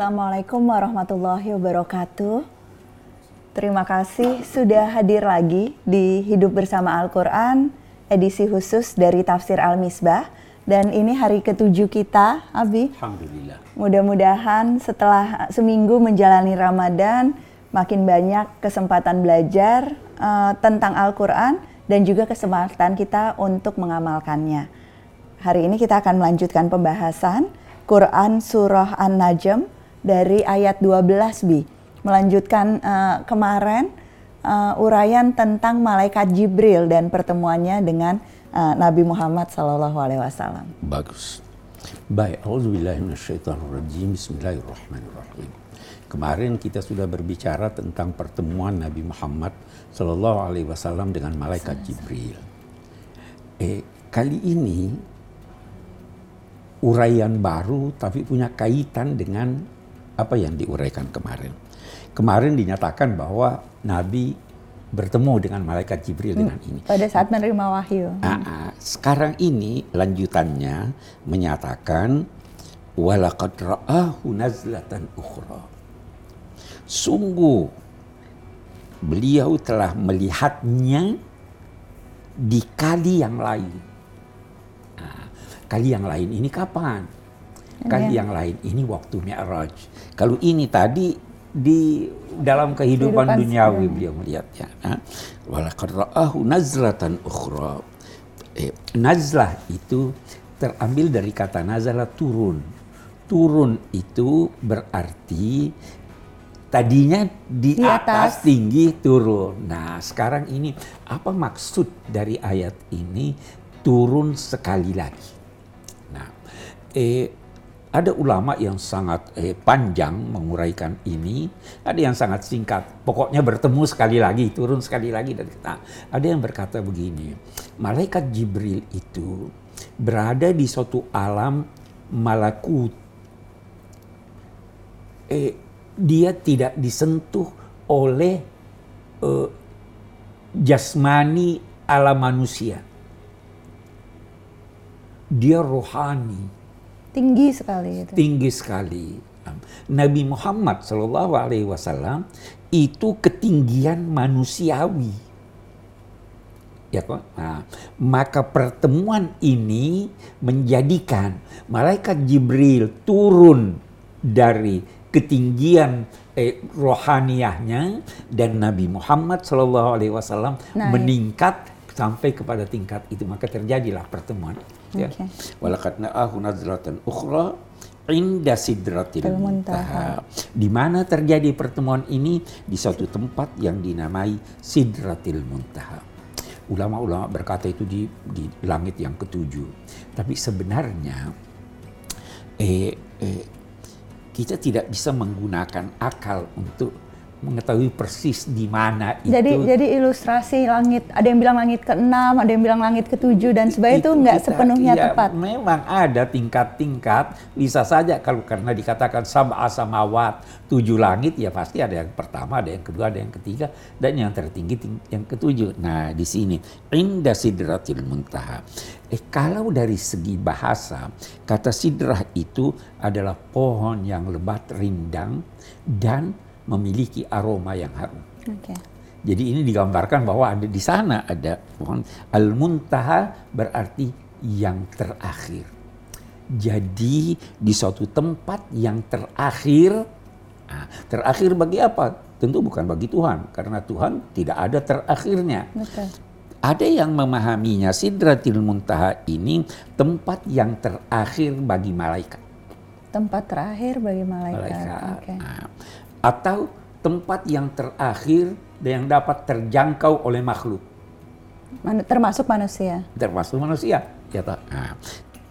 Assalamualaikum warahmatullahi wabarakatuh. Terima kasih sudah hadir lagi di Hidup Bersama Al-Quran, edisi khusus dari Tafsir Al-Misbah. Dan ini hari ketujuh kita, Abi. Alhamdulillah. Mudah-mudahan setelah seminggu menjalani Ramadan, makin banyak kesempatan belajar uh, tentang Al-Quran dan juga kesempatan kita untuk mengamalkannya. Hari ini kita akan melanjutkan pembahasan Quran Surah An-Najm dari ayat 12 Bi. Melanjutkan uh, kemarin uh, uraian tentang malaikat Jibril dan pertemuannya dengan uh, Nabi Muhammad Sallallahu Alaihi Wasallam. Bagus. Baik, Auzubillahiminasyaitonirrajim. Bismillahirrahmanirrahim. Kemarin kita sudah berbicara tentang pertemuan Nabi Muhammad Sallallahu Alaihi Wasallam dengan malaikat Jibril. Eh, kali ini uraian baru tapi punya kaitan dengan apa yang diuraikan kemarin. Kemarin dinyatakan bahwa Nabi bertemu dengan malaikat Jibril hmm, dengan ini. Pada saat menerima wahyu. Nah, sekarang ini lanjutannya menyatakan walaqad ra'ahu nazlatan ukhra. Sungguh beliau telah melihatnya di kali yang lain. Nah, kali yang lain ini kapan? Kali ya. yang lain ini waktu Mi'raj. Kalau ini tadi di dalam kehidupan, kehidupan duniawi beliau melihatnya. Walaqad ra'ahu nazlatan ukhra. Eh, nazlah itu terambil dari kata nazala turun. Turun itu berarti tadinya di, di atas. atas tinggi turun. Nah, sekarang ini apa maksud dari ayat ini turun sekali lagi? Nah, eh ada ulama yang sangat eh, panjang menguraikan ini, ada yang sangat singkat. Pokoknya bertemu sekali lagi, turun sekali lagi dan kita. Ada yang berkata begini, malaikat Jibril itu berada di suatu alam malakut. Eh, dia tidak disentuh oleh eh, jasmani alam manusia. Dia rohani Tinggi sekali itu. Tinggi sekali. Nabi Muhammad Shallallahu Alaihi Wasallam itu ketinggian manusiawi. Ya kok. Nah, maka pertemuan ini menjadikan malaikat Jibril turun dari ketinggian eh, rohaniahnya dan Nabi Muhammad Shallallahu Alaihi Wasallam meningkat sampai kepada tingkat itu maka terjadilah pertemuan ya. Walaqad na'ahu ukhra inda sidratil muntaha. Di mana terjadi pertemuan ini di suatu tempat yang dinamai sidratil muntaha. Ulama-ulama berkata itu di di langit yang ketujuh. Tapi sebenarnya eh, eh kita tidak bisa menggunakan akal untuk mengetahui persis di mana itu. Jadi jadi ilustrasi langit, ada yang bilang langit ke-6, ada yang bilang langit ke-7 dan sebagainya itu nggak sepenuhnya ya, tepat. Memang ada tingkat-tingkat, bisa saja kalau karena dikatakan sab'a samawat, tujuh langit ya pasti ada yang pertama, ada yang kedua, ada yang ketiga dan yang tertinggi yang ketujuh. Nah, di sini inda sidratil muntaha. Eh kalau dari segi bahasa, kata sidrah itu adalah pohon yang lebat rindang dan memiliki aroma yang harum. Okay. Jadi ini digambarkan bahwa ada di sana ada pohon al-muntaha berarti yang terakhir. Jadi di suatu tempat yang terakhir, nah, terakhir bagi apa? Tentu bukan bagi Tuhan, karena Tuhan tidak ada terakhirnya. Okay. Ada yang memahaminya Sidratil Muntaha ini tempat yang terakhir bagi malaikat. Tempat terakhir bagi malaikat. malaikat. Okay. Nah, atau tempat yang terakhir dan yang dapat terjangkau oleh makhluk. Termasuk manusia. Termasuk manusia. Ya, nah,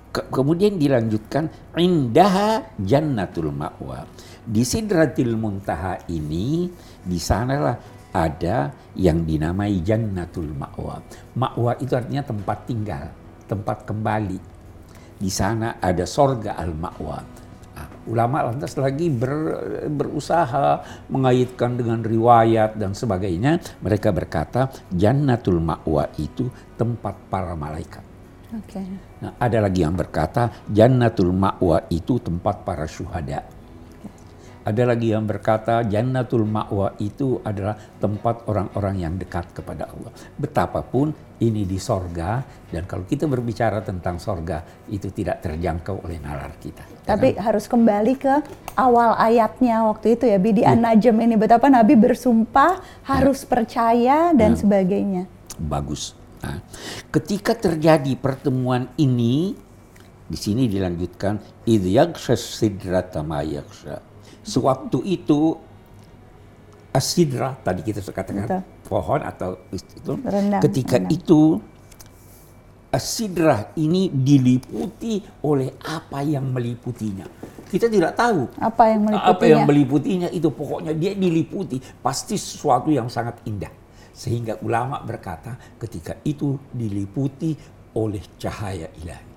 ke kemudian dilanjutkan indaha jannatul ma'wa. Di sidratil muntaha ini di sanalah ada yang dinamai jannatul ma'wa. Ma'wa itu artinya tempat tinggal, tempat kembali. Di sana ada sorga al-ma'wa ulama lantas lagi ber, berusaha mengaitkan dengan riwayat dan sebagainya. Mereka berkata Jannatul Ma'wa itu tempat para malaikat. Okay. Nah, ada lagi yang berkata Jannatul Ma'wa itu tempat para syuhada. Ada lagi yang berkata Jannatul Ma'wa itu adalah tempat orang-orang yang dekat kepada Allah. Betapapun ini di sorga dan kalau kita berbicara tentang sorga itu tidak terjangkau oleh nalar kita. Tapi Karena, harus kembali ke awal ayatnya waktu itu ya Bi di ya. An-Najm ini betapa Nabi bersumpah harus ya. percaya dan ya. sebagainya. Bagus. Nah, ketika terjadi pertemuan ini di sini dilanjutkan idyaksha sidrata ma Sewaktu itu asidra tadi kita katakan Betul. pohon atau itu rendang, ketika rendang. itu asidra ini diliputi oleh apa yang meliputinya. Kita tidak tahu apa yang meliputinya. Apa yang meliputinya itu pokoknya dia diliputi pasti sesuatu yang sangat indah. Sehingga ulama berkata ketika itu diliputi oleh cahaya ilahi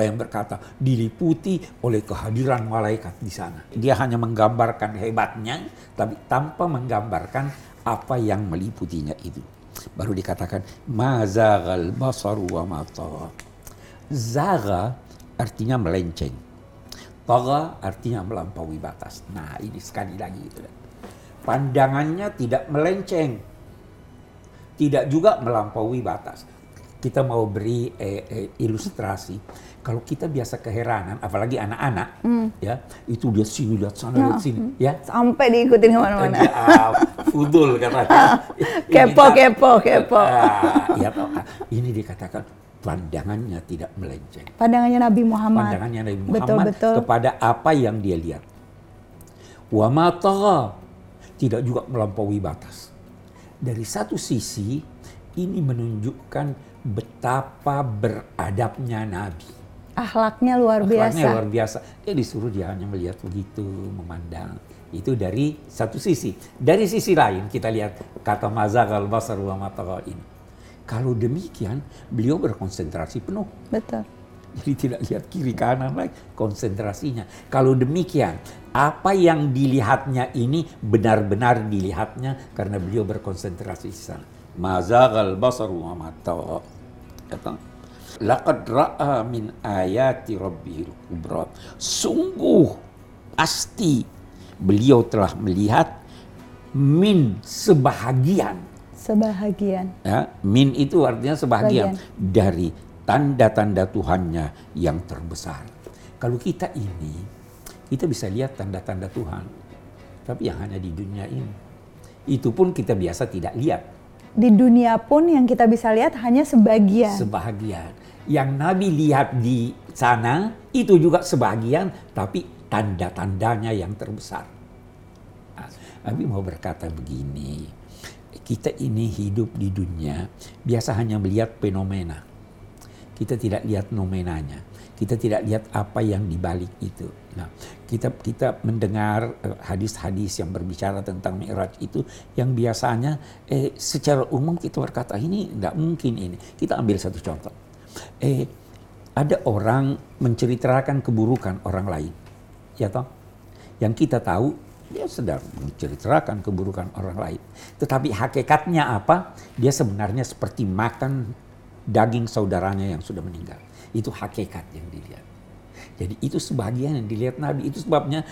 yang berkata diliputi oleh kehadiran malaikat di sana. Dia hanya menggambarkan hebatnya, tapi tanpa menggambarkan apa yang meliputinya itu. Baru dikatakan mazagal basaru wa mata. Zaga artinya melenceng. Taga artinya melampaui batas. Nah ini sekali lagi itu. Pandangannya tidak melenceng. Tidak juga melampaui batas. Kita mau beri eh, eh, ilustrasi kalau kita biasa keheranan, apalagi anak-anak, hmm. ya itu dia sini lihat sana lihat sini, ya sampai diikutin ke mana-mana. Ya, uh, fudul katanya. kepo, kepo, kepo. Uh, ya, ini dikatakan pandangannya tidak melenceng. Pandangannya Nabi Muhammad. Pandangannya Nabi Muhammad betul, betul. kepada apa yang dia lihat. Wa mata tidak juga melampaui batas. Dari satu sisi ini menunjukkan betapa beradabnya Nabi Akhlaknya luar biasa. Akhlaknya luar biasa. Dia disuruh dia hanya melihat begitu, memandang. Itu dari satu sisi. Dari sisi lain kita lihat kata mazagal basar wa ini. Kalau demikian, beliau berkonsentrasi penuh. Betul. Jadi tidak lihat kiri kanan lagi konsentrasinya. Kalau demikian, apa yang dilihatnya ini benar-benar dilihatnya karena beliau berkonsentrasi di sana. Mazagal basar wa laqad ra'a min ayati rabbihil kubra. Sungguh pasti beliau telah melihat min sebahagian. Sebahagian. Ya, min itu artinya sebahagian Bagian. dari tanda-tanda Tuhannya yang terbesar. Kalau kita ini, kita bisa lihat tanda-tanda Tuhan, tapi yang hanya di dunia ini. Itu pun kita biasa tidak lihat. Di dunia pun yang kita bisa lihat hanya sebagian. Sebahagian yang Nabi lihat di sana itu juga sebagian, tapi tanda-tandanya yang terbesar. Nah, Nabi mau berkata begini, kita ini hidup di dunia biasa hanya melihat fenomena. Kita tidak lihat nomenanya. Kita tidak lihat apa yang dibalik itu. Nah, kita kita mendengar eh, hadis-hadis yang berbicara tentang Mi'raj itu yang biasanya eh, secara umum kita berkata ini tidak mungkin ini. Kita ambil satu contoh eh ada orang menceritakan keburukan orang lain, ya toh? Yang kita tahu dia sedang menceritakan keburukan orang lain. Tetapi hakikatnya apa? Dia sebenarnya seperti makan daging saudaranya yang sudah meninggal. Itu hakikat yang dilihat. Jadi itu sebagian yang dilihat Nabi. Itu sebabnya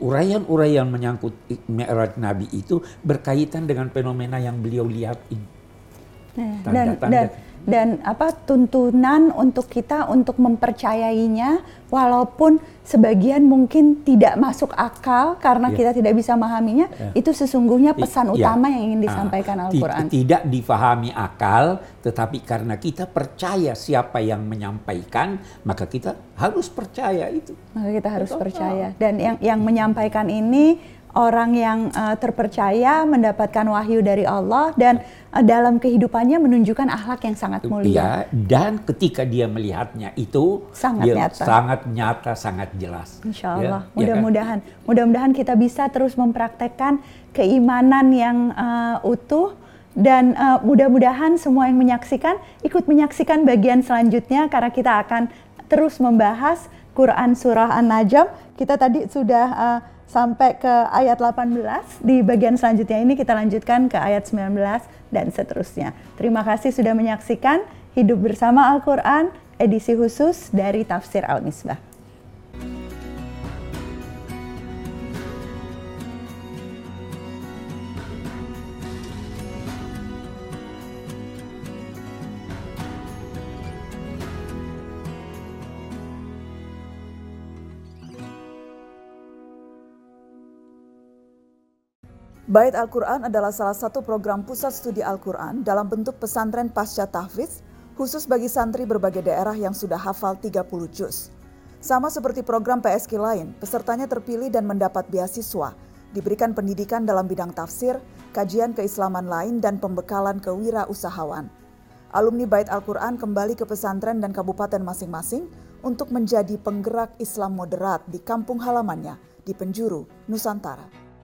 uraian-uraian menyangkut Mi'raj Nabi itu berkaitan dengan fenomena yang beliau lihat ini. Tanda-tanda dan apa tuntunan untuk kita untuk mempercayainya walaupun sebagian mungkin tidak masuk akal karena yeah. kita tidak bisa memahaminya yeah. itu sesungguhnya pesan yeah. utama yang ingin ah, disampaikan uh, Al-Qur'an. Tidak difahami akal tetapi karena kita percaya siapa yang menyampaikan maka kita harus percaya itu. Maka kita harus Betul. percaya dan yang yang menyampaikan ini orang yang uh, terpercaya mendapatkan wahyu dari Allah dan uh, dalam kehidupannya menunjukkan akhlak yang sangat mulia. Ya, dan ketika dia melihatnya itu sangat dia nyata, sangat nyata, sangat jelas. Insya Allah, ya, mudah-mudahan, ya kan? mudah-mudahan kita bisa terus mempraktekkan keimanan yang uh, utuh dan uh, mudah-mudahan semua yang menyaksikan ikut menyaksikan bagian selanjutnya karena kita akan terus membahas Quran surah An-Najm. Kita tadi sudah uh, sampai ke ayat 18. Di bagian selanjutnya ini kita lanjutkan ke ayat 19 dan seterusnya. Terima kasih sudah menyaksikan Hidup Bersama Al-Quran, edisi khusus dari Tafsir Al-Misbah. Bait Al-Quran adalah salah satu program pusat studi Al-Quran dalam bentuk pesantren pasca tahfiz khusus bagi santri berbagai daerah yang sudah hafal 30 juz. Sama seperti program PSK lain, pesertanya terpilih dan mendapat beasiswa, diberikan pendidikan dalam bidang tafsir, kajian keislaman lain, dan pembekalan kewirausahawan. Alumni Bait Al-Quran kembali ke pesantren dan kabupaten masing-masing untuk menjadi penggerak Islam moderat di kampung halamannya di penjuru Nusantara.